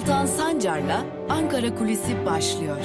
Altan Sancar'la Ankara Kulisi başlıyor.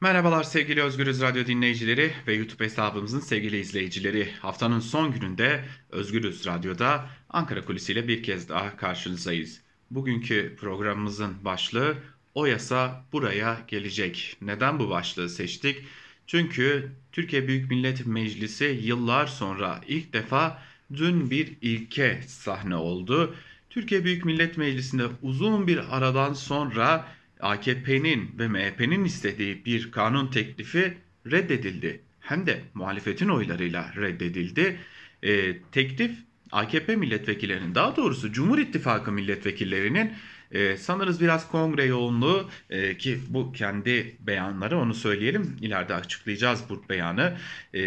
Merhabalar sevgili Özgürüz Radyo dinleyicileri ve YouTube hesabımızın sevgili izleyicileri. Haftanın son gününde Özgürüz Radyo'da Ankara Kulisi ile bir kez daha karşınızdayız. Bugünkü programımızın başlığı O yasa buraya gelecek. Neden bu başlığı seçtik? Çünkü Türkiye Büyük Millet Meclisi yıllar sonra ilk defa dün bir ilke sahne oldu. Türkiye Büyük Millet Meclisi'nde uzun bir aradan sonra AKP'nin ve MHP'nin istediği bir kanun teklifi reddedildi. Hem de muhalefetin oylarıyla reddedildi. E, teklif AKP milletvekillerinin daha doğrusu Cumhur İttifakı milletvekillerinin e, sanırız biraz kongre yoğunluğu e, ki bu kendi beyanları onu söyleyelim. İleride açıklayacağız bu beyanı. E,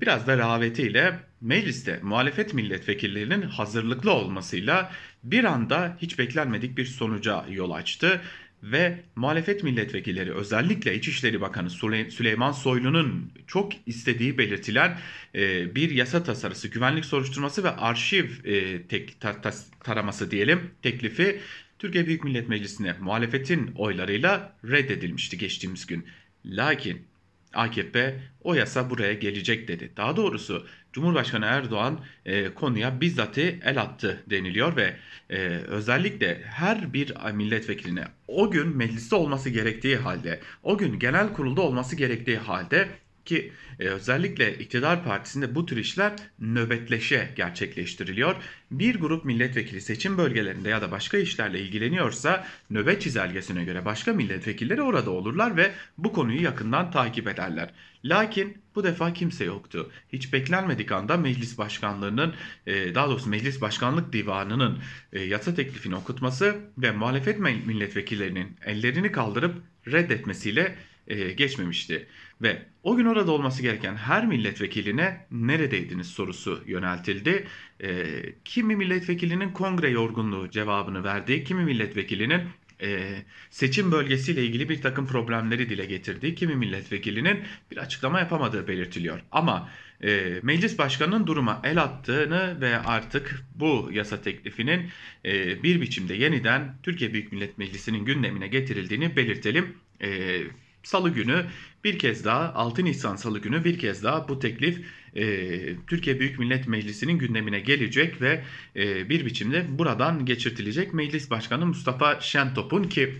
biraz da rehavetiyle mecliste muhalefet milletvekillerinin hazırlıklı olmasıyla bir anda hiç beklenmedik bir sonuca yol açtı ve muhalefet milletvekilleri özellikle İçişleri Bakanı Süleyman Soylu'nun çok istediği belirtilen e, bir yasa tasarısı, güvenlik soruşturması ve arşiv e, tek, ta, ta, taraması diyelim teklifi Türkiye Büyük Millet Meclisi'ne muhalefetin oylarıyla reddedilmişti geçtiğimiz gün. Lakin AKP o yasa buraya gelecek dedi. Daha doğrusu Cumhurbaşkanı Erdoğan e, konuya bizzat el attı deniliyor ve e, özellikle her bir milletvekiline o gün mecliste olması gerektiği halde, o gün genel kurulda olması gerektiği halde ki e, özellikle iktidar partisinde bu tür işler nöbetleşe gerçekleştiriliyor. Bir grup milletvekili seçim bölgelerinde ya da başka işlerle ilgileniyorsa nöbet çizelgesine göre başka milletvekilleri orada olurlar ve bu konuyu yakından takip ederler. Lakin bu defa kimse yoktu. Hiç beklenmedik anda meclis başkanlığının e, daha doğrusu meclis başkanlık divanının e, yasa teklifini okutması ve muhalefet milletvekillerinin ellerini kaldırıp reddetmesiyle e, geçmemişti. Ve o gün orada olması gereken her milletvekiline neredeydiniz sorusu yöneltildi. E, kimi milletvekilinin kongre yorgunluğu cevabını verdi, kimi milletvekilinin e, seçim bölgesiyle ilgili bir takım problemleri dile getirdiği, kimi milletvekilinin bir açıklama yapamadığı belirtiliyor. Ama e, meclis başkanının duruma el attığını ve artık bu yasa teklifinin e, bir biçimde yeniden Türkiye Büyük Millet Meclisi'nin gündemine getirildiğini belirtelim. E, Salı günü bir kez daha 6 Nisan Salı günü bir kez daha bu teklif e, Türkiye Büyük Millet Meclisi'nin gündemine gelecek ve e, bir biçimde buradan geçirtilecek. Meclis Başkanı Mustafa Şentop'un ki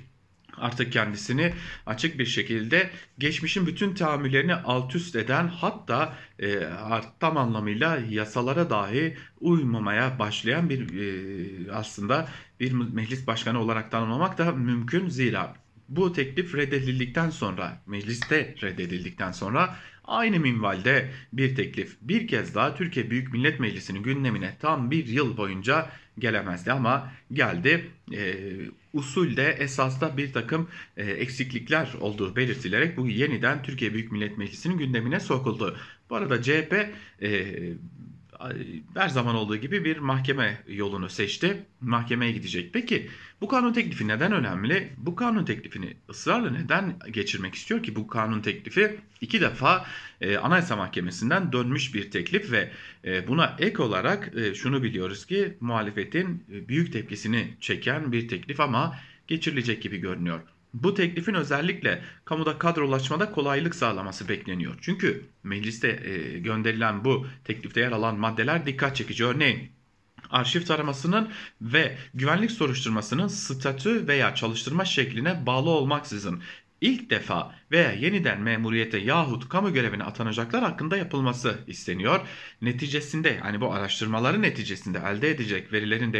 artık kendisini açık bir şekilde geçmişin bütün tahammüllerini alt üst eden hatta e, tam anlamıyla yasalara dahi uymamaya başlayan bir e, aslında bir meclis başkanı olarak tanımlamak da mümkün zira bu teklif reddedildikten sonra, mecliste reddedildikten sonra aynı minvalde bir teklif bir kez daha Türkiye Büyük Millet Meclisi'nin gündemine tam bir yıl boyunca gelemezdi ama geldi. E, usulde esasda bir takım e, eksiklikler olduğu belirtilerek bu yeniden Türkiye Büyük Millet Meclisi'nin gündemine sokuldu. Bu arada CHP e, her zaman olduğu gibi bir mahkeme yolunu seçti. Mahkemeye gidecek. Peki bu kanun teklifi neden önemli? Bu kanun teklifini ısrarla neden geçirmek istiyor ki? Bu kanun teklifi iki defa e, Anayasa Mahkemesi'nden dönmüş bir teklif ve e, buna ek olarak e, şunu biliyoruz ki muhalefetin e, büyük tepkisini çeken bir teklif ama geçirilecek gibi görünüyor. Bu teklifin özellikle kamuda kadrolaşmada kolaylık sağlaması bekleniyor. Çünkü mecliste e, gönderilen bu teklifte yer alan maddeler dikkat çekici. Örneğin arşiv taramasının ve güvenlik soruşturmasının statü veya çalıştırma şekline bağlı olmaksızın ilk defa veya yeniden memuriyete yahut kamu görevine atanacaklar hakkında yapılması isteniyor. Neticesinde hani bu araştırmaların neticesinde elde edecek verilerin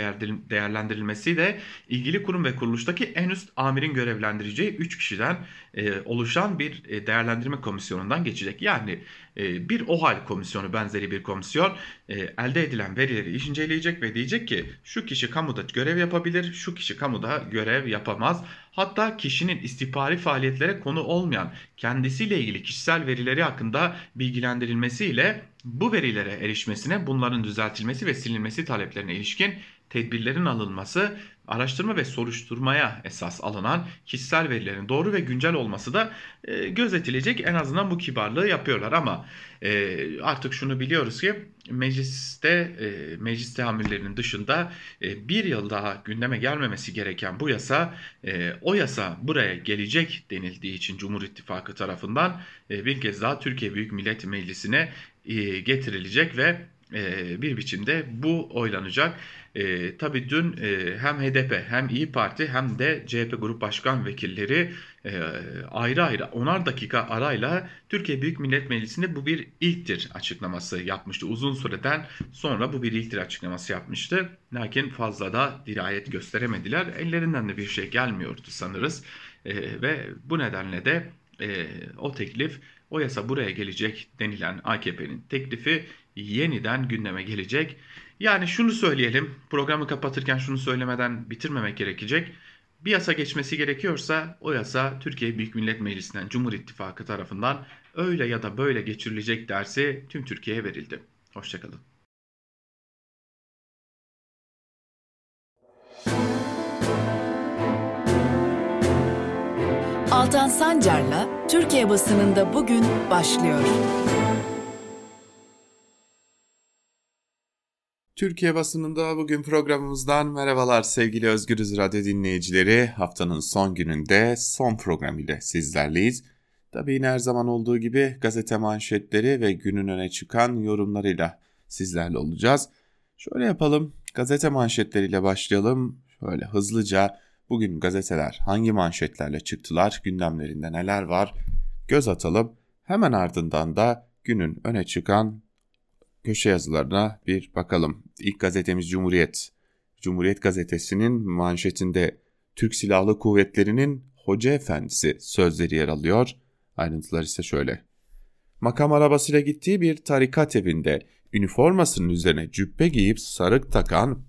değerlendirilmesi de ilgili kurum ve kuruluştaki en üst amirin görevlendireceği 3 kişiden e, oluşan bir e, değerlendirme komisyonundan geçecek. Yani e, bir OHAL komisyonu benzeri bir komisyon e, elde edilen verileri inceleyecek ve diyecek ki şu kişi kamuda görev yapabilir, şu kişi kamuda görev yapamaz. Hatta kişinin istihbari faaliyetlere konu olmayan kendisiyle ilgili kişisel verileri hakkında bilgilendirilmesiyle bu verilere erişmesine bunların düzeltilmesi ve silinmesi taleplerine ilişkin tedbirlerin alınması araştırma ve soruşturmaya esas alınan kişisel verilerin doğru ve güncel olması da e, gözetilecek. En azından bu kibarlığı yapıyorlar ama e, artık şunu biliyoruz ki mecliste e, meclis tahammüllerinin dışında e, bir yıl daha gündeme gelmemesi gereken bu yasa e, o yasa buraya gelecek denildiği için Cumhur İttifakı tarafından e, bir kez daha Türkiye Büyük Millet Meclisi'ne e, getirilecek ve e, bir biçimde bu oylanacak. E, tabii dün e, hem HDP hem İyi Parti hem de CHP Grup Başkan Vekilleri e, ayrı ayrı onar dakika arayla Türkiye Büyük Millet Meclisi'nde bu bir ilktir açıklaması yapmıştı. Uzun süreden sonra bu bir ilktir açıklaması yapmıştı. Lakin fazla da dirayet gösteremediler. Ellerinden de bir şey gelmiyordu sanırız. E, ve bu nedenle de e, o teklif o yasa buraya gelecek denilen AKP'nin teklifi yeniden gündeme gelecek. Yani şunu söyleyelim, programı kapatırken şunu söylemeden bitirmemek gerekecek. Bir yasa geçmesi gerekiyorsa o yasa Türkiye Büyük Millet Meclisi'nden Cumhur İttifakı tarafından öyle ya da böyle geçirilecek dersi tüm Türkiye'ye verildi. Hoşçakalın. Altan Sancar'la Türkiye basınında bugün başlıyor. Türkiye basınında bugün programımızdan merhabalar sevgili Özgürüz Radyo dinleyicileri. Haftanın son gününde son program ile sizlerleyiz. Tabii yine her zaman olduğu gibi gazete manşetleri ve günün öne çıkan yorumlarıyla sizlerle olacağız. Şöyle yapalım, gazete manşetleriyle başlayalım. Şöyle hızlıca bugün gazeteler hangi manşetlerle çıktılar, gündemlerinde neler var göz atalım. Hemen ardından da günün öne çıkan köşe yazılarına bir bakalım. İlk gazetemiz Cumhuriyet. Cumhuriyet gazetesinin manşetinde Türk Silahlı Kuvvetleri'nin Hoca Efendisi sözleri yer alıyor. Ayrıntılar ise şöyle. Makam arabasıyla gittiği bir tarikat evinde üniformasının üzerine cübbe giyip sarık takan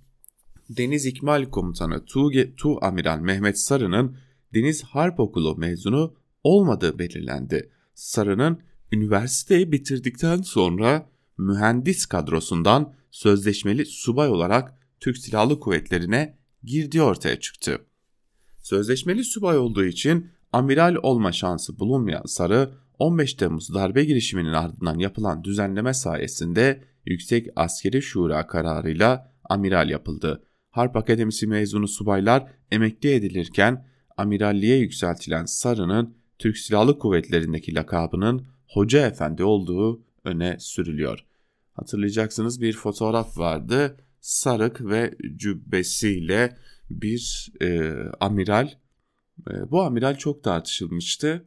Deniz İkmal Komutanı Tu, tu Amiral Mehmet Sarı'nın Deniz Harp Okulu mezunu olmadığı belirlendi. Sarı'nın üniversiteyi bitirdikten sonra mühendis kadrosundan sözleşmeli subay olarak Türk Silahlı Kuvvetleri'ne girdiği ortaya çıktı. Sözleşmeli subay olduğu için amiral olma şansı bulunmayan Sarı 15 Temmuz darbe girişiminin ardından yapılan düzenleme sayesinde Yüksek Askeri Şura kararıyla amiral yapıldı. Harp Akademisi mezunu subaylar emekli edilirken amiralliğe yükseltilen Sarı'nın Türk Silahlı Kuvvetleri'ndeki lakabının Hoca Efendi olduğu öne sürülüyor. Hatırlayacaksınız bir fotoğraf vardı. Sarık ve cübbesiyle bir e, amiral. E, bu amiral çok tartışılmıştı.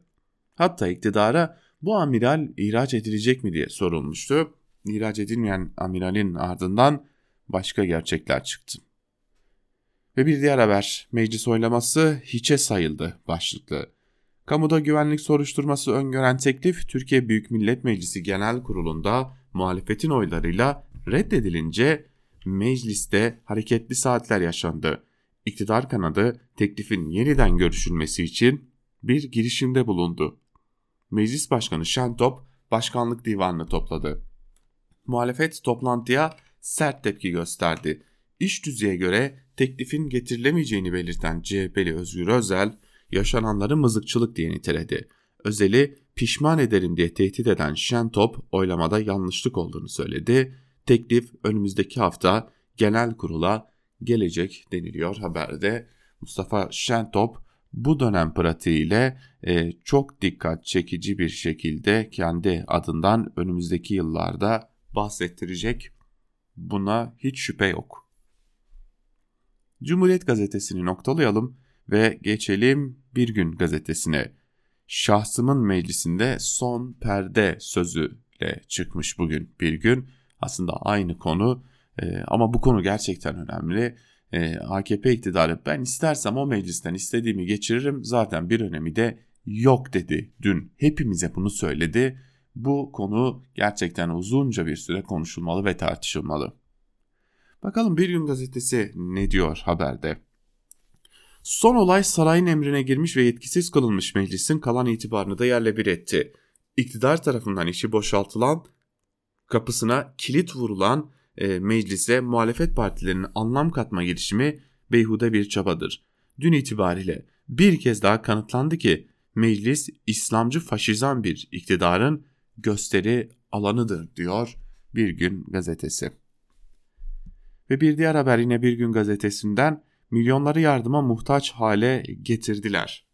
Hatta iktidara bu amiral ihraç edilecek mi diye sorulmuştu. İhraç edilmeyen amiralin ardından başka gerçekler çıktı. Ve bir diğer haber, meclis oylaması hiçe sayıldı başlıklı. Kamuda güvenlik soruşturması öngören teklif Türkiye Büyük Millet Meclisi Genel Kurulu'nda muhalefetin oylarıyla reddedilince mecliste hareketli saatler yaşandı. İktidar kanadı teklifin yeniden görüşülmesi için bir girişimde bulundu. Meclis Başkanı Şentop başkanlık divanını topladı. Muhalefet toplantıya sert tepki gösterdi. İş düzeye göre teklifin getirilemeyeceğini belirten CHP'li Özgür Özel, yaşananları mızıkçılık diye niteledi. Özel'i pişman ederim diye tehdit eden Şentop oylamada yanlışlık olduğunu söyledi. Teklif önümüzdeki hafta genel kurula gelecek deniliyor haberde. Mustafa Şentop bu dönem pratiğiyle e, çok dikkat çekici bir şekilde kendi adından önümüzdeki yıllarda bahsettirecek. Buna hiç şüphe yok. Cumhuriyet gazetesini noktalayalım ve geçelim Bir Gün gazetesine. Şahsımın meclisinde son perde sözüyle çıkmış bugün bir gün. Aslında aynı konu e, ama bu konu gerçekten önemli. E, AKP iktidarı ben istersem o meclisten istediğimi geçiririm zaten bir önemi de yok dedi dün. Hepimize bunu söyledi. Bu konu gerçekten uzunca bir süre konuşulmalı ve tartışılmalı. Bakalım Bir Gün Gazetesi ne diyor haberde? Son olay sarayın emrine girmiş ve yetkisiz kılınmış meclisin kalan itibarını da yerle bir etti. İktidar tarafından işi boşaltılan, kapısına kilit vurulan e, meclise muhalefet partilerinin anlam katma girişimi beyhude bir çabadır. Dün itibariyle bir kez daha kanıtlandı ki meclis İslamcı faşizan bir iktidarın gösteri alanıdır diyor Bir Gün gazetesi. Ve bir diğer haber yine Bir Gün gazetesinden milyonları yardıma muhtaç hale getirdiler.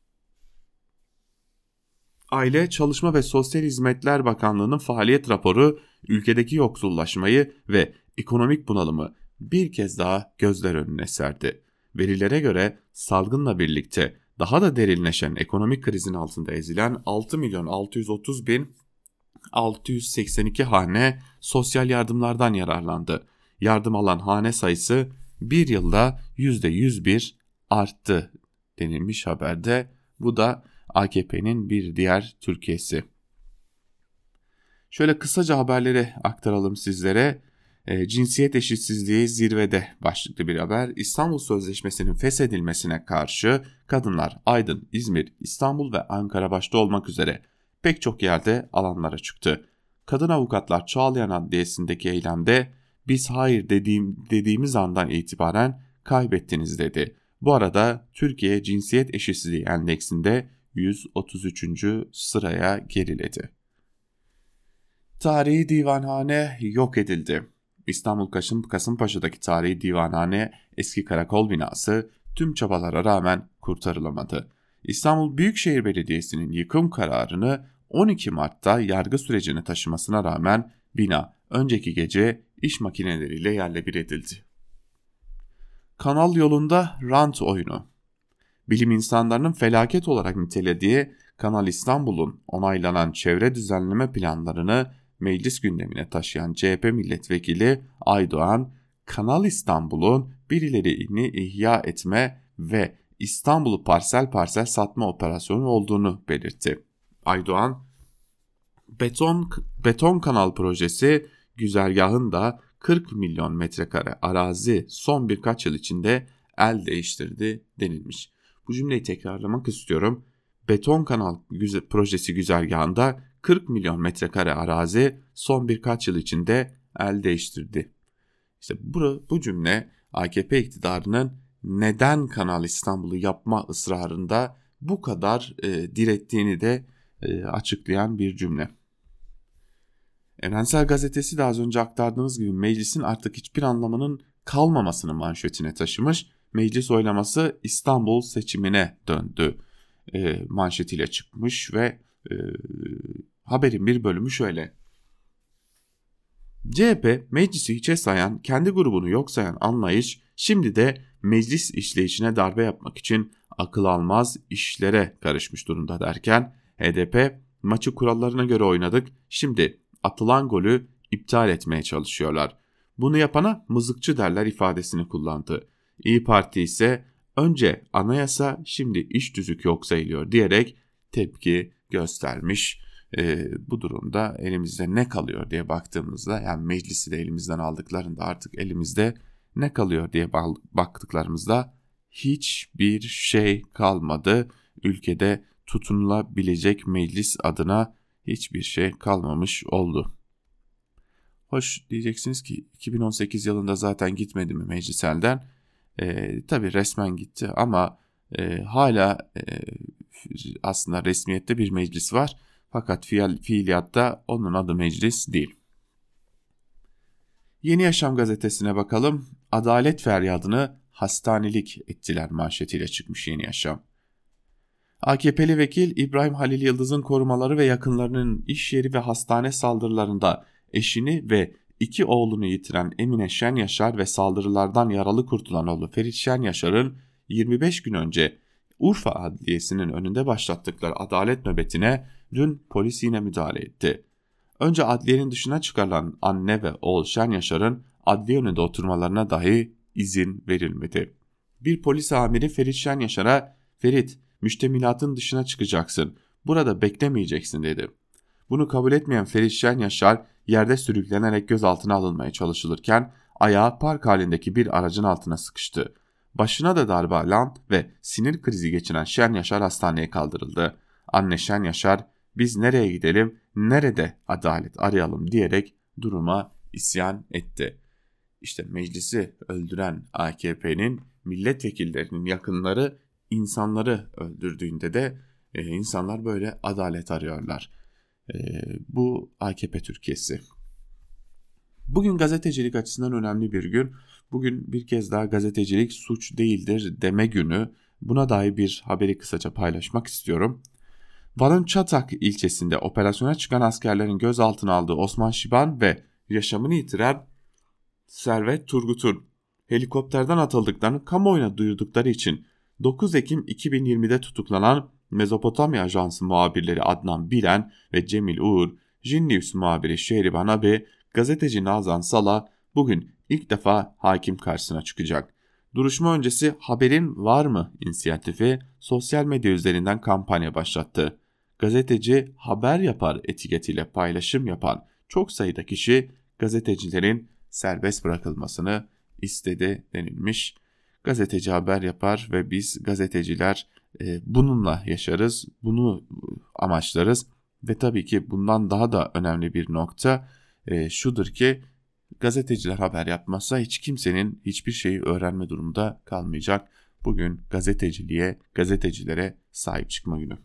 Aile, Çalışma ve Sosyal Hizmetler Bakanlığı'nın faaliyet raporu ülkedeki yoksullaşmayı ve ekonomik bunalımı bir kez daha gözler önüne serdi. Verilere göre salgınla birlikte daha da derinleşen ekonomik krizin altında ezilen 6 milyon 630 bin 682 hane sosyal yardımlardan yararlandı. Yardım alan hane sayısı bir yılda %101 arttı denilmiş haberde. Bu da AKP'nin bir diğer Türkiye'si. Şöyle kısaca haberleri aktaralım sizlere. E, cinsiyet eşitsizliği zirvede başlıklı bir haber. İstanbul Sözleşmesi'nin feshedilmesine karşı kadınlar Aydın, İzmir, İstanbul ve Ankara başta olmak üzere pek çok yerde alanlara çıktı. Kadın avukatlar Çağlayan Adliyesi'ndeki eylemde biz hayır dediğim, dediğimiz andan itibaren kaybettiniz dedi. Bu arada Türkiye Cinsiyet Eşitsizliği Endeksinde 133. sıraya geriledi. Tarihi divanhane yok edildi. İstanbul Kasım, Kasımpaşa'daki tarihi divanhane eski karakol binası tüm çabalara rağmen kurtarılamadı. İstanbul Büyükşehir Belediyesi'nin yıkım kararını 12 Mart'ta yargı sürecine taşımasına rağmen bina önceki gece iş makineleriyle yerle bir edildi. Kanal yolunda rant oyunu. Bilim insanlarının felaket olarak nitelediği Kanal İstanbul'un onaylanan çevre düzenleme planlarını meclis gündemine taşıyan CHP milletvekili Aydoğan, Kanal İstanbul'un birilerini ihya etme ve İstanbul'u parsel parsel satma operasyonu olduğunu belirtti. Aydoğan, beton, beton kanal projesi güzergahında 40 milyon metrekare arazi son birkaç yıl içinde el değiştirdi denilmiş. Bu cümleyi tekrarlamak istiyorum. Beton kanal projesi güzergahında 40 milyon metrekare arazi son birkaç yıl içinde el değiştirdi. İşte bu, bu cümle AKP iktidarının neden Kanal İstanbul'u yapma ısrarında bu kadar e, direttiğini de e, açıklayan bir cümle. Evrensel Gazetesi de az önce aktardığımız gibi meclisin artık hiçbir anlamının kalmamasını manşetine taşımış. Meclis oylaması İstanbul seçimine döndü e, manşetiyle çıkmış ve e, haberin bir bölümü şöyle. CHP meclisi hiçe sayan, kendi grubunu yok sayan anlayış şimdi de meclis işleyişine darbe yapmak için akıl almaz işlere karışmış durumda derken HDP maçı kurallarına göre oynadık şimdi atılan golü iptal etmeye çalışıyorlar. Bunu yapana mızıkçı derler ifadesini kullandı. İyi Parti ise önce anayasa şimdi iş tüzük yok sayılıyor diyerek tepki göstermiş. E, bu durumda elimizde ne kalıyor diye baktığımızda yani meclisi de elimizden aldıklarında artık elimizde ne kalıyor diye baktıklarımızda hiçbir şey kalmadı. Ülkede tutunulabilecek meclis adına hiçbir şey kalmamış oldu. Hoş diyeceksiniz ki 2018 yılında zaten gitmedi mi mecliselden? E, tabii resmen gitti ama e, hala e, aslında resmiyette bir meclis var. Fakat fiil, fiiliyatta onun adı meclis değil. Yeni Yaşam gazetesine bakalım. Adalet feryadını hastanelik ettiler manşetiyle çıkmış Yeni Yaşam. AKP'li vekil İbrahim Halil Yıldız'ın korumaları ve yakınlarının iş yeri ve hastane saldırılarında eşini ve iki oğlunu yitiren Emine Şen Yaşar ve saldırılardan yaralı kurtulan oğlu Ferit Şen Yaşar'ın 25 gün önce Urfa Adliyesi'nin önünde başlattıkları adalet nöbetine dün polis yine müdahale etti. Önce adliyenin dışına çıkarılan anne ve oğul Şen Yaşar'ın adliye önünde oturmalarına dahi izin verilmedi. Bir polis amiri Ferit Şen Yaşar'a Ferit müştemilatın dışına çıkacaksın burada beklemeyeceksin dedi. Bunu kabul etmeyen Ferit Şen Yaşar yerde sürüklenerek gözaltına alınmaya çalışılırken ayağı park halindeki bir aracın altına sıkıştı. Başına da darbe alan ve sinir krizi geçiren Şen Yaşar hastaneye kaldırıldı. Anne Şen Yaşar biz nereye gidelim, nerede adalet arayalım diyerek duruma isyan etti. işte meclisi öldüren AKP'nin milletvekillerinin yakınları insanları öldürdüğünde de e, insanlar böyle adalet arıyorlar. E, bu AKP Türkiye'si. Bugün gazetecilik açısından önemli bir gün. Bugün bir kez daha gazetecilik suç değildir deme günü. Buna dair bir haberi kısaca paylaşmak istiyorum. Van'ın Çatak ilçesinde operasyona çıkan askerlerin gözaltına aldığı Osman Şiban ve yaşamını yitiren Servet Turgut'un helikopterden atıldıklarını kamuoyuna duyurdukları için 9 Ekim 2020'de tutuklanan Mezopotamya Ajansı muhabirleri Adnan Bilen ve Cemil Uğur, Jinnews muhabiri Şehriban Abi, gazeteci Nazan Sala bugün ilk defa hakim karşısına çıkacak. Duruşma öncesi haberin var mı inisiyatifi sosyal medya üzerinden kampanya başlattı. Gazeteci haber yapar etiketiyle paylaşım yapan çok sayıda kişi gazetecilerin serbest bırakılmasını istedi denilmiş. Gazeteci haber yapar ve biz gazeteciler e, bununla yaşarız, bunu amaçlarız ve tabii ki bundan daha da önemli bir nokta e, şudur ki gazeteciler haber yapmazsa hiç kimsenin hiçbir şeyi öğrenme durumunda kalmayacak. Bugün gazeteciliğe, gazetecilere sahip çıkma günü.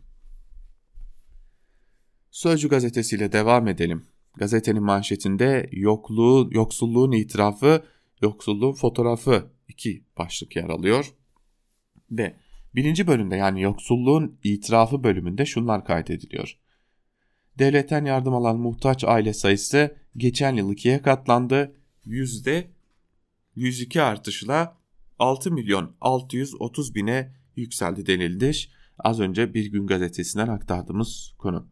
Sözcü gazetesiyle devam edelim. Gazetenin manşetinde yokluğu, yoksulluğun itirafı, yoksulluğun fotoğrafı iki başlık yer alıyor. Ve birinci bölümde yani yoksulluğun itirafı bölümünde şunlar kaydediliyor. Devletten yardım alan muhtaç aile sayısı geçen yıl ikiye katlandı. Yüzde 102 artışla 6 milyon 630 bine yükseldi denildi. Az önce Bir Gün Gazetesi'nden aktardığımız konu.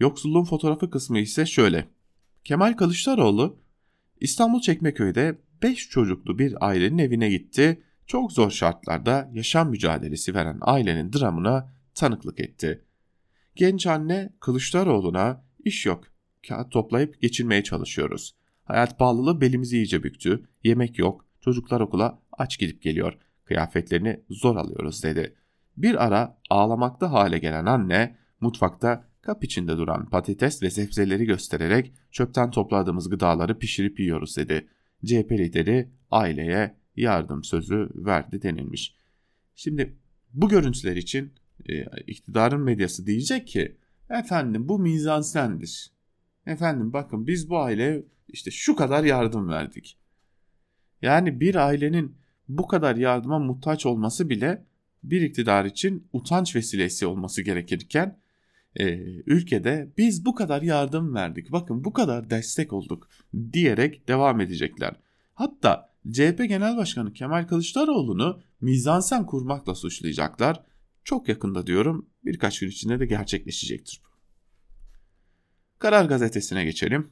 Yoksulluğun fotoğrafı kısmı ise şöyle. Kemal Kılıçdaroğlu İstanbul Çekmeköy'de 5 çocuklu bir ailenin evine gitti. Çok zor şartlarda yaşam mücadelesi veren ailenin dramına tanıklık etti. Genç anne Kılıçdaroğlu'na iş yok, kağıt toplayıp geçinmeye çalışıyoruz. Hayat pahalılığı belimizi iyice büktü, yemek yok, çocuklar okula aç gidip geliyor, kıyafetlerini zor alıyoruz dedi. Bir ara ağlamakta hale gelen anne mutfakta kap içinde duran patates ve sebzeleri göstererek çöpten topladığımız gıdaları pişirip yiyoruz dedi. CHP lideri aileye yardım sözü verdi denilmiş. Şimdi bu görüntüler için e, iktidarın medyası diyecek ki efendim bu mizansendir. Efendim bakın biz bu aileye işte şu kadar yardım verdik. Yani bir ailenin bu kadar yardıma muhtaç olması bile bir iktidar için utanç vesilesi olması gerekirken e, ülkede biz bu kadar yardım verdik bakın bu kadar destek olduk diyerek devam edecekler. Hatta CHP Genel Başkanı Kemal Kılıçdaroğlu'nu mizansen kurmakla suçlayacaklar. Çok yakında diyorum birkaç gün içinde de gerçekleşecektir. Karar Gazetesi'ne geçelim.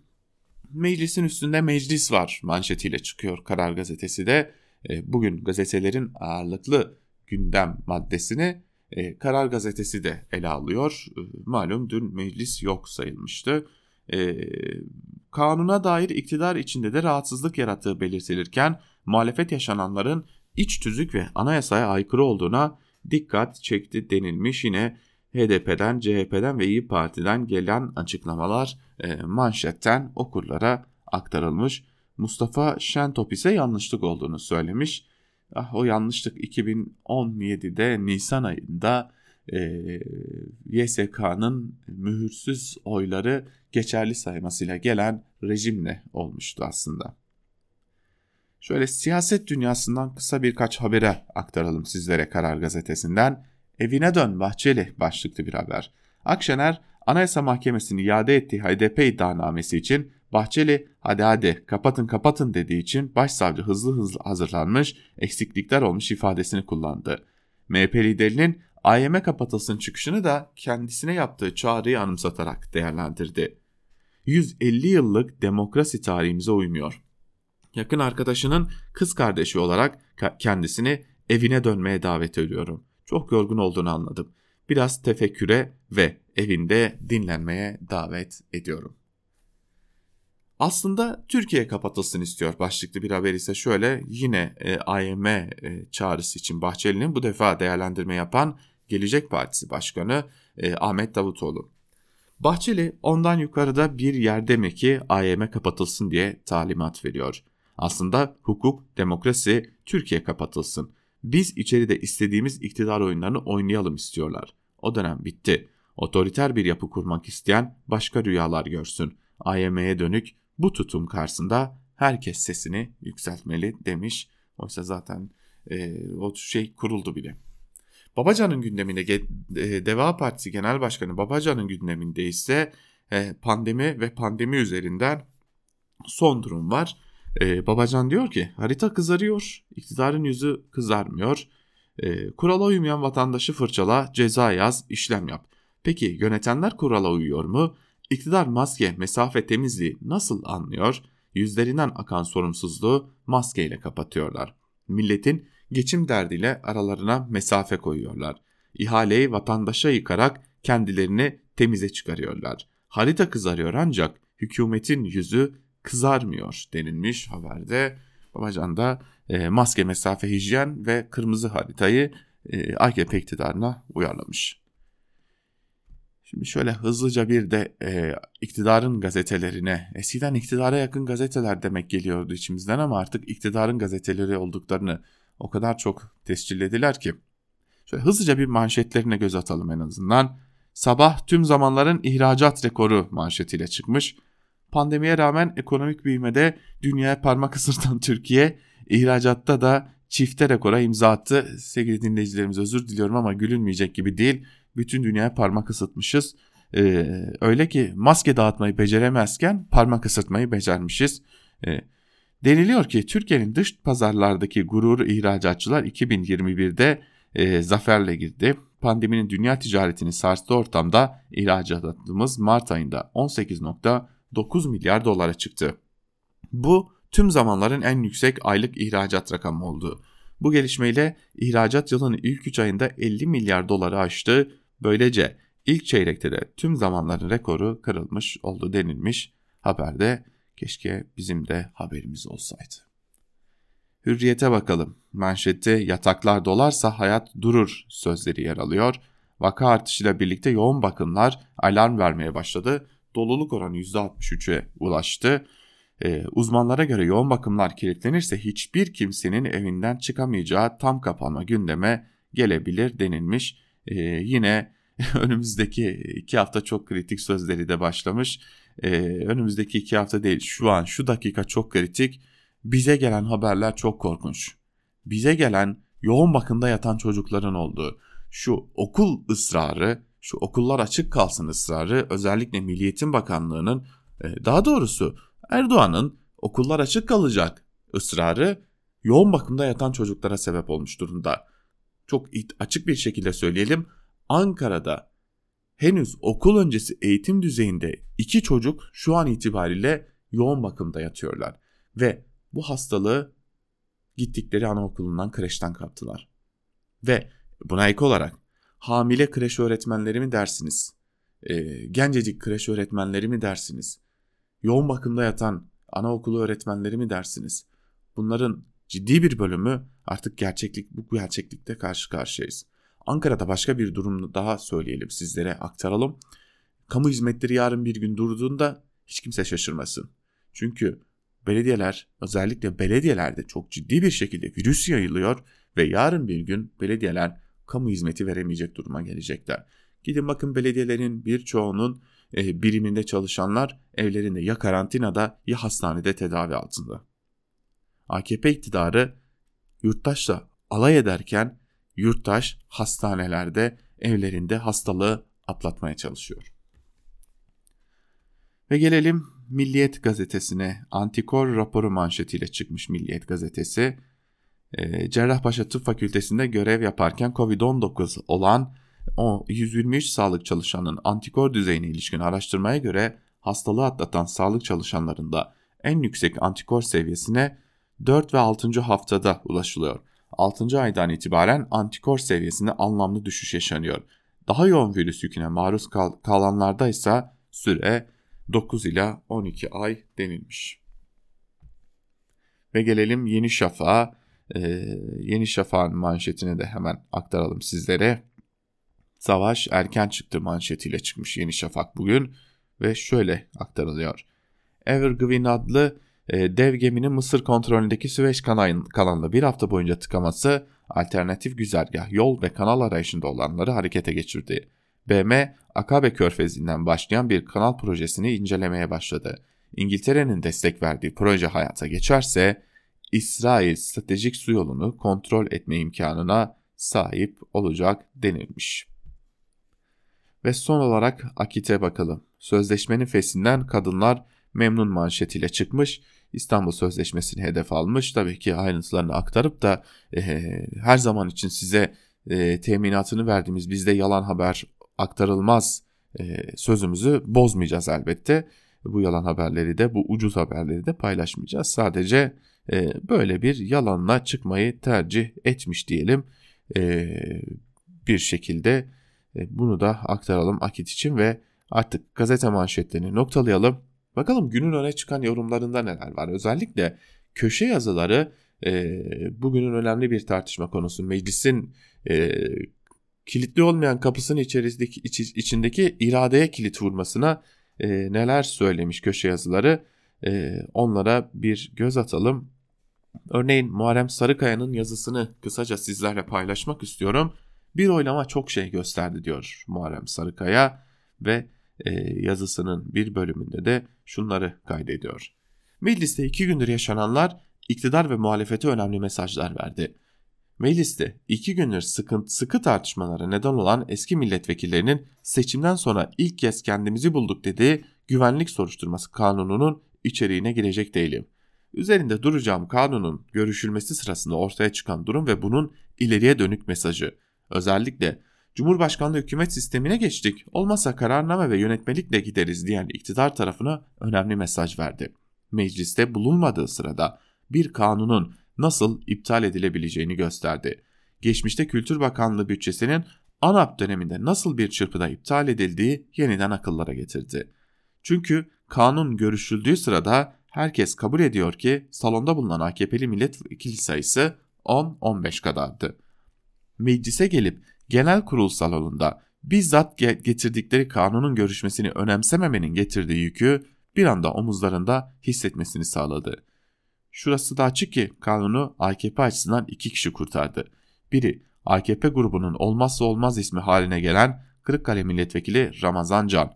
Meclisin üstünde meclis var manşetiyle çıkıyor Karar Gazetesi de. E, bugün gazetelerin ağırlıklı gündem maddesini e, Karar Gazetesi de ele alıyor. E, malum dün meclis yok sayılmıştı. kanuna dair iktidar içinde de rahatsızlık yarattığı belirtilirken muhalefet yaşananların iç tüzük ve anayasaya aykırı olduğuna dikkat çekti denilmiş. Yine HDP'den, CHP'den ve İyi Parti'den gelen açıklamalar e, manşetten okurlara aktarılmış. Mustafa Şentop ise yanlışlık olduğunu söylemiş. Ah, o yanlışlık 2017'de Nisan ayında e, YSK'nın mühürsüz oyları geçerli saymasıyla gelen rejimle olmuştu aslında. Şöyle siyaset dünyasından kısa birkaç habere aktaralım sizlere Karar Gazetesi'nden. Evine dön Bahçeli başlıklı bir haber. Akşener Anayasa Mahkemesi'nin iade ettiği HDP iddianamesi için Bahçeli hadi hadi kapatın kapatın dediği için başsavcı hızlı hızlı hazırlanmış eksiklikler olmuş ifadesini kullandı. MHP liderinin AYM kapatılsın çıkışını da kendisine yaptığı çağrıyı anımsatarak değerlendirdi. 150 yıllık demokrasi tarihimize uymuyor. Yakın arkadaşının kız kardeşi olarak kendisini evine dönmeye davet ediyorum. Çok yorgun olduğunu anladım. Biraz tefekküre ve evinde dinlenmeye davet ediyorum. Aslında Türkiye kapatılsın istiyor başlıklı bir haber ise şöyle yine e, AYM e, çağrısı için Bahçeli'nin bu defa değerlendirme yapan Gelecek Partisi Başkanı e, Ahmet Davutoğlu. Bahçeli ondan yukarıda bir yerde mi ki AYM kapatılsın diye talimat veriyor. Aslında hukuk, demokrasi, Türkiye kapatılsın. Biz içeride istediğimiz iktidar oyunlarını oynayalım istiyorlar. O dönem bitti. Otoriter bir yapı kurmak isteyen başka rüyalar görsün. AYM'ye dönük bu tutum karşısında herkes sesini yükseltmeli demiş. Oysa zaten e, o şey kuruldu bile. Babacan'ın gündeminde e, Deva Partisi Genel Başkanı Babacan'ın gündeminde ise e, pandemi ve pandemi üzerinden son durum var. E, Babacan diyor ki harita kızarıyor, iktidarın yüzü kızarmıyor. E, kurala uymayan vatandaşı fırçala, ceza yaz, işlem yap. Peki yönetenler kurala uyuyor mu? İktidar maske, mesafe temizliği nasıl anlıyor? Yüzlerinden akan sorumsuzluğu maskeyle kapatıyorlar. Milletin geçim derdiyle aralarına mesafe koyuyorlar. İhaleyi vatandaşa yıkarak kendilerini temize çıkarıyorlar. Harita kızarıyor ancak hükümetin yüzü kızarmıyor denilmiş haberde. Babacan da e, maske, mesafe, hijyen ve kırmızı haritayı e, AKP iktidarına uyarlamış. Şimdi şöyle hızlıca bir de e, iktidarın gazetelerine, eskiden iktidara yakın gazeteler demek geliyordu içimizden ama artık iktidarın gazeteleri olduklarını o kadar çok tescillediler ki. Şöyle hızlıca bir manşetlerine göz atalım en azından. Sabah tüm zamanların ihracat rekoru manşetiyle çıkmış. Pandemiye rağmen ekonomik büyümede dünyaya parmak ısırtan Türkiye ihracatta da çifte rekora imza attı. Sevgili dinleyicilerimiz özür diliyorum ama gülünmeyecek gibi değil. Bütün dünyaya parmak ısıtmışız. Ee, öyle ki maske dağıtmayı beceremezken parmak ısıtmayı becermişiz. Ee, deniliyor ki Türkiye'nin dış pazarlardaki gurur ihracatçılar 2021'de e, zaferle girdi. Pandeminin dünya ticaretini sarstığı ortamda ihracatımız Mart ayında 18.9 milyar dolara çıktı. Bu tüm zamanların en yüksek aylık ihracat rakamı oldu. Bu gelişmeyle ihracat yılının ilk 3 ayında 50 milyar doları aştı. Böylece ilk çeyrekte de tüm zamanların rekoru kırılmış oldu denilmiş haberde. Keşke bizim de haberimiz olsaydı. Hürriyete bakalım. Manşette yataklar dolarsa hayat durur sözleri yer alıyor. Vaka artışıyla birlikte yoğun bakımlar alarm vermeye başladı. Doluluk oranı %63'e ulaştı. Ee, uzmanlara göre yoğun bakımlar kilitlenirse hiçbir kimsenin evinden çıkamayacağı tam kapanma gündeme gelebilir denilmiş. Ee, yine önümüzdeki iki hafta çok kritik sözleri de başlamış. Ee, önümüzdeki iki hafta değil şu an şu dakika çok kritik. Bize gelen haberler çok korkunç. Bize gelen yoğun bakımda yatan çocukların olduğu şu okul ısrarı, şu okullar açık kalsın ısrarı özellikle Milliyetin Bakanlığı'nın e, daha doğrusu Erdoğan'ın okullar açık kalacak ısrarı yoğun bakımda yatan çocuklara sebep olmuş durumda. Çok açık bir şekilde söyleyelim. Ankara'da henüz okul öncesi eğitim düzeyinde iki çocuk şu an itibariyle yoğun bakımda yatıyorlar. Ve bu hastalığı gittikleri anaokulundan kreşten kaptılar. Ve buna ek olarak hamile kreş öğretmenleri mi dersiniz? E, gencecik kreş öğretmenleri mi dersiniz? Yoğun bakımda yatan anaokulu öğretmenleri mi dersiniz? Bunların ciddi bir bölümü artık gerçeklik bu gerçeklikte karşı karşıyayız. Ankara'da başka bir durum daha söyleyelim sizlere aktaralım. Kamu hizmetleri yarın bir gün durduğunda hiç kimse şaşırmasın. Çünkü belediyeler özellikle belediyelerde çok ciddi bir şekilde virüs yayılıyor ve yarın bir gün belediyeler kamu hizmeti veremeyecek duruma gelecekler. Gidin bakın belediyelerin birçoğunun e, biriminde çalışanlar evlerinde ya karantinada ya hastanede tedavi altında. AKP iktidarı yurttaşla alay ederken yurttaş hastanelerde evlerinde hastalığı atlatmaya çalışıyor. Ve gelelim Milliyet gazetesine antikor raporu manşetiyle çıkmış Milliyet gazetesi. E, Cerrahpaşa Tıp Fakültesi'nde görev yaparken Covid-19 olan o 123 sağlık çalışanının antikor düzeyine ilişkin araştırmaya göre hastalığı atlatan sağlık çalışanlarında en yüksek antikor seviyesine 4 ve 6. haftada ulaşılıyor. 6. aydan itibaren antikor seviyesinde anlamlı düşüş yaşanıyor. Daha yoğun virüs yüküne maruz kal kalanlarda ise süre 9 ila 12 ay denilmiş. Ve gelelim Yeni Şafak'a. Ee, Yeni Şafak'ın manşetini de hemen aktaralım sizlere. Savaş erken çıktı manşetiyle çıkmış Yeni Şafak bugün ve şöyle aktarılıyor. Evergreen adlı e, dev geminin Mısır kontrolündeki Süveyş kanalında bir hafta boyunca tıkaması alternatif güzergah, yol ve kanal arayışında olanları harekete geçirdi. BM, Akabe Körfezi'nden başlayan bir kanal projesini incelemeye başladı. İngiltere'nin destek verdiği proje hayata geçerse İsrail stratejik su yolunu kontrol etme imkanına sahip olacak denilmiş. Ve son olarak Akit'e bakalım. Sözleşmenin fesinden kadınlar memnun manşetiyle çıkmış. İstanbul Sözleşmesi'ni hedef almış. Tabii ki ayrıntılarını aktarıp da e, her zaman için size e, teminatını verdiğimiz bizde yalan haber aktarılmaz e, sözümüzü bozmayacağız elbette. Bu yalan haberleri de bu ucuz haberleri de paylaşmayacağız. Sadece e, böyle bir yalanla çıkmayı tercih etmiş diyelim. E, bir şekilde e, bunu da aktaralım Akit için ve artık gazete manşetlerini noktalayalım. Bakalım günün öne çıkan yorumlarında neler var. Özellikle köşe yazıları e, bugünün önemli bir tartışma konusu. Meclisin e, kilitli olmayan kapısının içerisindeki, iç, içindeki iradeye kilit vurmasına e, neler söylemiş köşe yazıları e, onlara bir göz atalım. Örneğin Muharrem Sarıkaya'nın yazısını kısaca sizlerle paylaşmak istiyorum. Bir oylama çok şey gösterdi diyor Muharrem Sarıkaya ve yazısının bir bölümünde de şunları kaydediyor. Mecliste iki gündür yaşananlar iktidar ve muhalefete önemli mesajlar verdi. Mecliste iki gündür sıkıntı, sıkı tartışmalara neden olan eski milletvekillerinin seçimden sonra ilk kez kendimizi bulduk dediği güvenlik soruşturması kanununun içeriğine girecek değilim. Üzerinde duracağım kanunun görüşülmesi sırasında ortaya çıkan durum ve bunun ileriye dönük mesajı. Özellikle Cumhurbaşkanlığı hükümet sistemine geçtik, olmazsa kararname ve yönetmelikle gideriz diyen iktidar tarafına önemli mesaj verdi. Mecliste bulunmadığı sırada bir kanunun nasıl iptal edilebileceğini gösterdi. Geçmişte Kültür Bakanlığı bütçesinin ANAP döneminde nasıl bir çırpıda iptal edildiği yeniden akıllara getirdi. Çünkü kanun görüşüldüğü sırada herkes kabul ediyor ki salonda bulunan AKP'li milletvekili sayısı 10-15 kadardı. Meclise gelip genel kurul salonunda bizzat getirdikleri kanunun görüşmesini önemsememenin getirdiği yükü bir anda omuzlarında hissetmesini sağladı. Şurası da açık ki kanunu AKP açısından iki kişi kurtardı. Biri AKP grubunun olmazsa olmaz ismi haline gelen Kırıkkale Milletvekili Ramazan Can.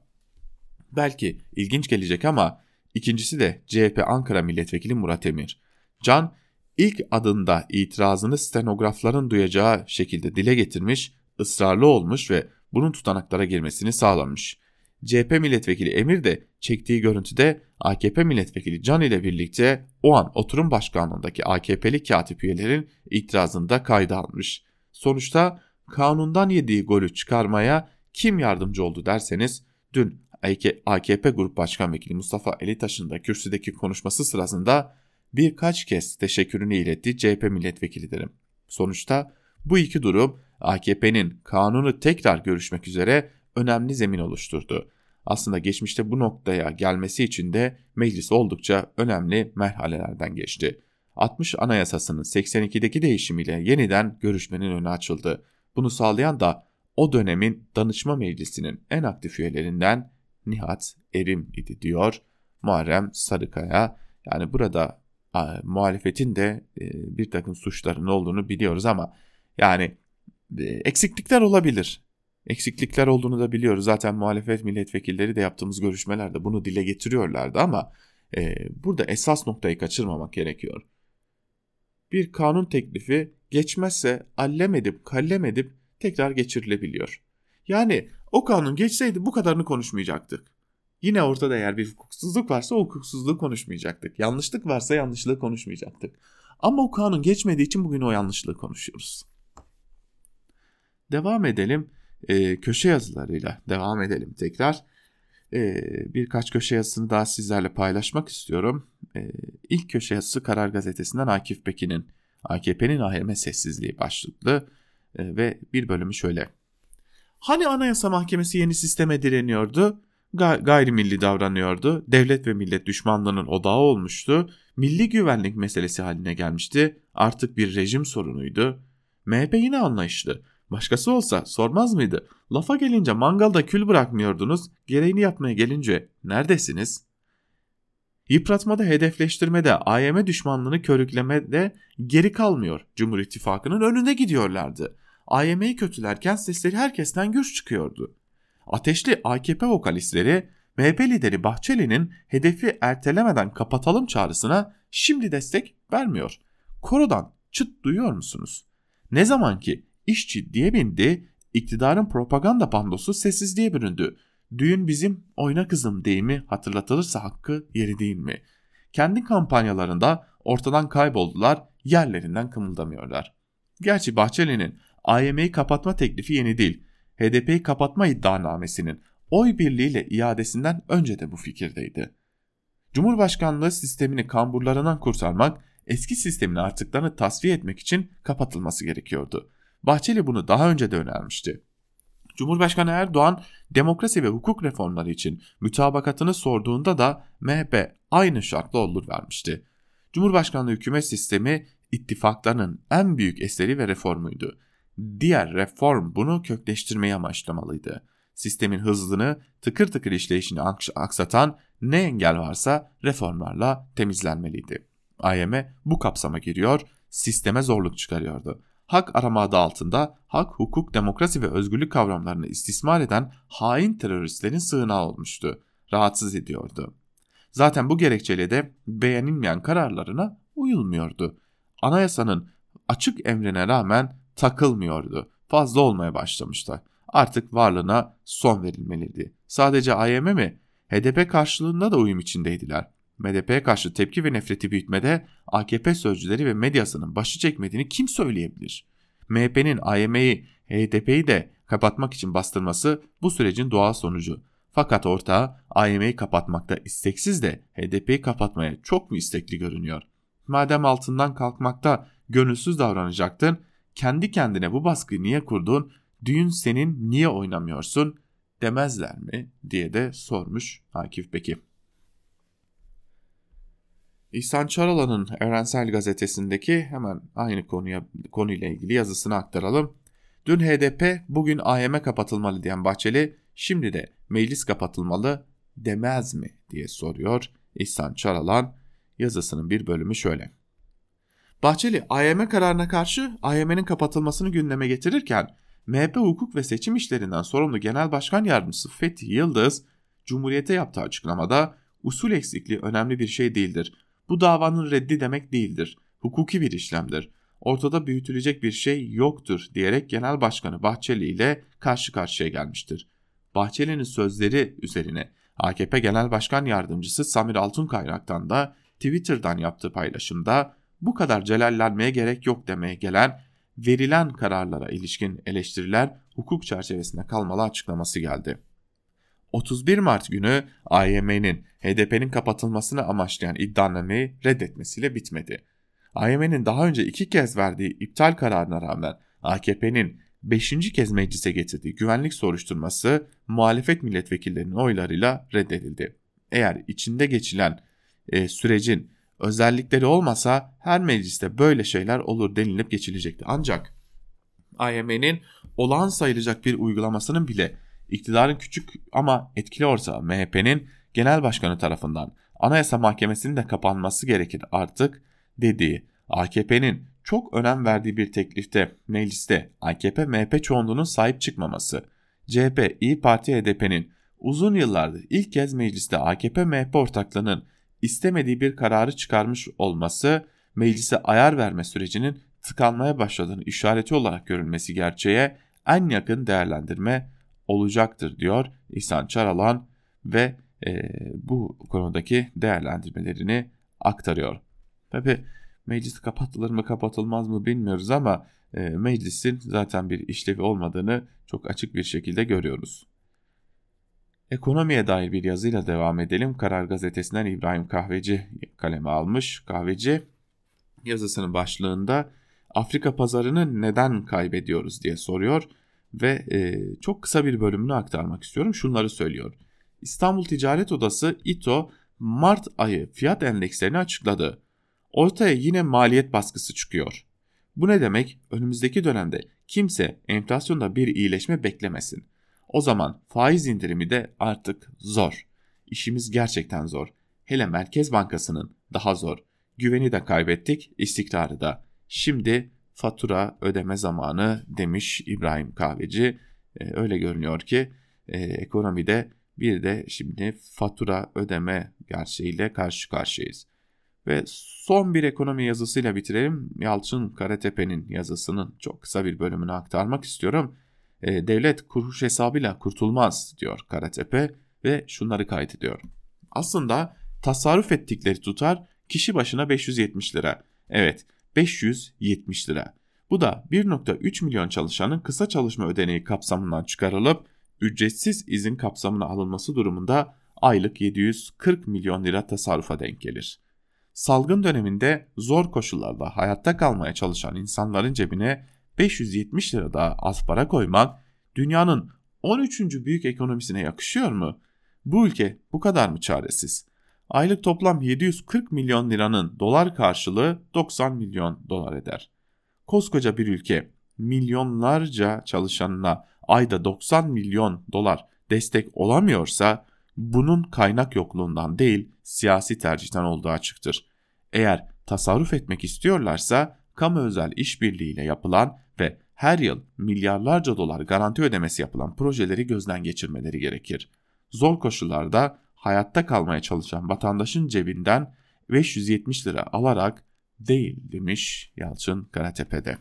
Belki ilginç gelecek ama ikincisi de CHP Ankara Milletvekili Murat Emir. Can ilk adında itirazını stenografların duyacağı şekilde dile getirmiş, ısrarlı olmuş ve bunun tutanaklara girmesini sağlamış. CHP milletvekili Emir de çektiği görüntüde AKP milletvekili Can ile birlikte o an oturum başkanlığındaki AKP'li katip üyelerin itirazında kayda almış. Sonuçta kanundan yediği golü çıkarmaya kim yardımcı oldu derseniz dün AKP Grup Başkan Vekili Mustafa Elitaş'ın da kürsüdeki konuşması sırasında birkaç kez teşekkürünü iletti CHP milletvekili derim. Sonuçta bu iki durum AKP'nin kanunu tekrar görüşmek üzere önemli zemin oluşturdu. Aslında geçmişte bu noktaya gelmesi için de meclis oldukça önemli merhalelerden geçti. 60 Anayasası'nın 82'deki değişimiyle yeniden görüşmenin önü açıldı. Bunu sağlayan da o dönemin danışma meclisinin en aktif üyelerinden Nihat Erim idi diyor Muharrem Sarıkaya. Yani burada a, muhalefetin de e, bir takım suçların olduğunu biliyoruz ama yani eksiklikler olabilir eksiklikler olduğunu da biliyoruz. Zaten muhalefet milletvekilleri de yaptığımız görüşmelerde bunu dile getiriyorlardı ama e, burada esas noktayı kaçırmamak gerekiyor. Bir kanun teklifi geçmezse allem edip kallem edip tekrar geçirilebiliyor. Yani o kanun geçseydi bu kadarını konuşmayacaktık. Yine ortada eğer bir hukuksuzluk varsa o hukuksuzluğu konuşmayacaktık. Yanlışlık varsa yanlışlığı konuşmayacaktık. Ama o kanun geçmediği için bugün o yanlışlığı konuşuyoruz. Devam edelim e, köşe yazılarıyla devam edelim tekrar. E, birkaç köşe yazısını daha sizlerle paylaşmak istiyorum. E, ilk köşe yazısı Karar Gazetesi'nden Akif Pekin'in AKP'nin AHM sessizliği başlıklı e, ve bir bölümü şöyle. Hani Anayasa Mahkemesi yeni sisteme direniyordu? Ga- gayrimilli davranıyordu. Devlet ve millet düşmanlığının odağı olmuştu. Milli güvenlik meselesi haline gelmişti. Artık bir rejim sorunuydu. MHP yine anlayışlı. Başkası olsa sormaz mıydı? Lafa gelince mangalda kül bırakmıyordunuz, gereğini yapmaya gelince neredesiniz? Yıpratmada, hedefleştirmede, AYM düşmanlığını körüklemede geri kalmıyor. Cumhur İttifakı'nın önünde gidiyorlardı. AYM'yi kötülerken sesleri herkesten güç çıkıyordu. Ateşli AKP vokalistleri MHP lideri Bahçeli'nin hedefi ertelemeden kapatalım çağrısına şimdi destek vermiyor. Korodan çıt duyuyor musunuz? Ne zaman ki iş ciddiye bindi, iktidarın propaganda pandosu sessizliğe büründü. Düğün bizim oyna kızım deyimi hatırlatılırsa hakkı yeri değil mi? Kendi kampanyalarında ortadan kayboldular, yerlerinden kımıldamıyorlar. Gerçi Bahçeli'nin AYM'yi kapatma teklifi yeni değil. HDP'yi kapatma iddianamesinin oy birliğiyle iadesinden önce de bu fikirdeydi. Cumhurbaşkanlığı sistemini kamburlarından kurtarmak, eski sistemin artıklarını tasfiye etmek için kapatılması gerekiyordu. Bahçeli bunu daha önce de önermişti. Cumhurbaşkanı Erdoğan demokrasi ve hukuk reformları için mütabakatını sorduğunda da MHP aynı şartla olur vermişti. Cumhurbaşkanlığı hükümet sistemi ittifaklarının en büyük eseri ve reformuydu. Diğer reform bunu kökleştirmeyi amaçlamalıydı. Sistemin hızını, tıkır tıkır işleyişini aksatan ne engel varsa reformlarla temizlenmeliydi. AYM bu kapsama giriyor, sisteme zorluk çıkarıyordu hak arama adı altında hak, hukuk, demokrasi ve özgürlük kavramlarını istismar eden hain teröristlerin sığınağı olmuştu. Rahatsız ediyordu. Zaten bu gerekçeyle de beğenilmeyen kararlarına uyulmuyordu. Anayasanın açık emrine rağmen takılmıyordu. Fazla olmaya başlamıştı. Artık varlığına son verilmeliydi. Sadece AYM mi? HDP karşılığında da uyum içindeydiler. MDP'ye karşı tepki ve nefreti büyütmede AKP sözcüleri ve medyasının başı çekmediğini kim söyleyebilir? MHP'nin AYM'yi, HDP'yi de kapatmak için bastırması bu sürecin doğal sonucu. Fakat ortağı AYM'yi kapatmakta isteksiz de HDP'yi kapatmaya çok mu istekli görünüyor? Madem altından kalkmakta gönülsüz davranacaktın, kendi kendine bu baskıyı niye kurdun, düğün senin niye oynamıyorsun demezler mi diye de sormuş Akif Bekir. İhsan Çaralan'ın Evrensel Gazetesi'ndeki hemen aynı konuya konuyla ilgili yazısını aktaralım. Dün HDP bugün AYM kapatılmalı diyen Bahçeli şimdi de meclis kapatılmalı demez mi diye soruyor İhsan Çaralan. Yazısının bir bölümü şöyle. Bahçeli AYM kararına karşı AYM'nin kapatılmasını gündeme getirirken MHP hukuk ve seçim işlerinden sorumlu Genel Başkan Yardımcısı Fethi Yıldız, Cumhuriyete yaptığı açıklamada usul eksikliği önemli bir şey değildir. Bu davanın reddi demek değildir. Hukuki bir işlemdir. Ortada büyütülecek bir şey yoktur diyerek Genel Başkanı Bahçeli ile karşı karşıya gelmiştir. Bahçeli'nin sözleri üzerine AKP Genel Başkan Yardımcısı Samir Altunkayrak'tan da Twitter'dan yaptığı paylaşımda bu kadar celallenmeye gerek yok demeye gelen verilen kararlara ilişkin eleştiriler hukuk çerçevesinde kalmalı açıklaması geldi. 31 Mart günü AYM'nin HDP'nin kapatılmasını amaçlayan iddianameyi reddetmesiyle bitmedi. AYM'nin daha önce iki kez verdiği iptal kararına rağmen AKP'nin 5. kez meclise getirdiği güvenlik soruşturması muhalefet milletvekillerinin oylarıyla reddedildi. Eğer içinde geçilen e, sürecin özellikleri olmasa her mecliste böyle şeyler olur denilip geçilecekti. Ancak AYM'nin olağan sayılacak bir uygulamasının bile iktidarın küçük ama etkili ortağı MHP'nin genel başkanı tarafından Anayasa Mahkemesi'nin de kapanması gerekir artık dediği AKP'nin çok önem verdiği bir teklifte mecliste AKP MHP çoğunluğunun sahip çıkmaması, CHP, İyi Parti HDP'nin uzun yıllardır ilk kez mecliste AKP MHP ortaklığının istemediği bir kararı çıkarmış olması meclise ayar verme sürecinin tıkanmaya başladığını işareti olarak görülmesi gerçeğe en yakın değerlendirme olacaktır diyor İhsan Çaralan ve e, bu konudaki değerlendirmelerini aktarıyor. Tabi meclis kapatılır mı kapatılmaz mı bilmiyoruz ama e, meclisin zaten bir işlevi olmadığını çok açık bir şekilde görüyoruz. Ekonomiye dair bir yazıyla devam edelim. Karar Gazetesi'nden İbrahim Kahveci kaleme almış. Kahveci yazısının başlığında Afrika pazarını neden kaybediyoruz diye soruyor ve e, çok kısa bir bölümünü aktarmak istiyorum. Şunları söylüyor. İstanbul Ticaret Odası İTO Mart ayı fiyat endekslerini açıkladı. Ortaya yine maliyet baskısı çıkıyor. Bu ne demek? Önümüzdeki dönemde kimse enflasyonda bir iyileşme beklemesin. O zaman faiz indirimi de artık zor. İşimiz gerçekten zor. hele Merkez Bankası'nın daha zor. Güveni de kaybettik, istikrarı da. Şimdi fatura ödeme zamanı demiş İbrahim Kahveci. E, öyle görünüyor ki e, ekonomide bir de şimdi fatura ödeme gerçeğiyle karşı karşıyayız. Ve son bir ekonomi yazısıyla bitirelim. Yalçın Karatepe'nin yazısının çok kısa bir bölümünü aktarmak istiyorum. E, devlet kuruş hesabıyla kurtulmaz diyor Karatepe ve şunları kaydediyor. Aslında tasarruf ettikleri tutar kişi başına 570 lira. Evet 570 lira. Bu da 1.3 milyon çalışanın kısa çalışma ödeneği kapsamından çıkarılıp ücretsiz izin kapsamına alınması durumunda aylık 740 milyon lira tasarrufa denk gelir. Salgın döneminde zor koşullarda hayatta kalmaya çalışan insanların cebine 570 lira daha az para koymak dünyanın 13. büyük ekonomisine yakışıyor mu? Bu ülke bu kadar mı çaresiz? Aylık toplam 740 milyon liranın dolar karşılığı 90 milyon dolar eder. Koskoca bir ülke milyonlarca çalışanına ayda 90 milyon dolar destek olamıyorsa bunun kaynak yokluğundan değil siyasi tercihten olduğu açıktır. Eğer tasarruf etmek istiyorlarsa kamu özel işbirliğiyle yapılan ve her yıl milyarlarca dolar garanti ödemesi yapılan projeleri gözden geçirmeleri gerekir. Zor koşullarda hayatta kalmaya çalışan vatandaşın cebinden 570 lira alarak değil demiş Yalçın Karatepe'de.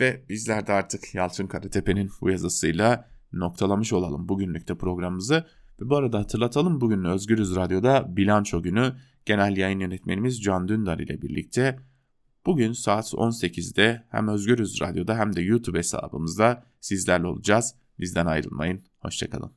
Ve bizler de artık Yalçın Karatepe'nin bu yazısıyla noktalamış olalım bugünlükte programımızı. Ve bu arada hatırlatalım bugün Özgürüz Radyo'da bilanço günü genel yayın yönetmenimiz Can Dündar ile birlikte bugün saat 18'de hem Özgürüz Radyo'da hem de YouTube hesabımızda sizlerle olacağız. Bizden ayrılmayın. Hoşçakalın.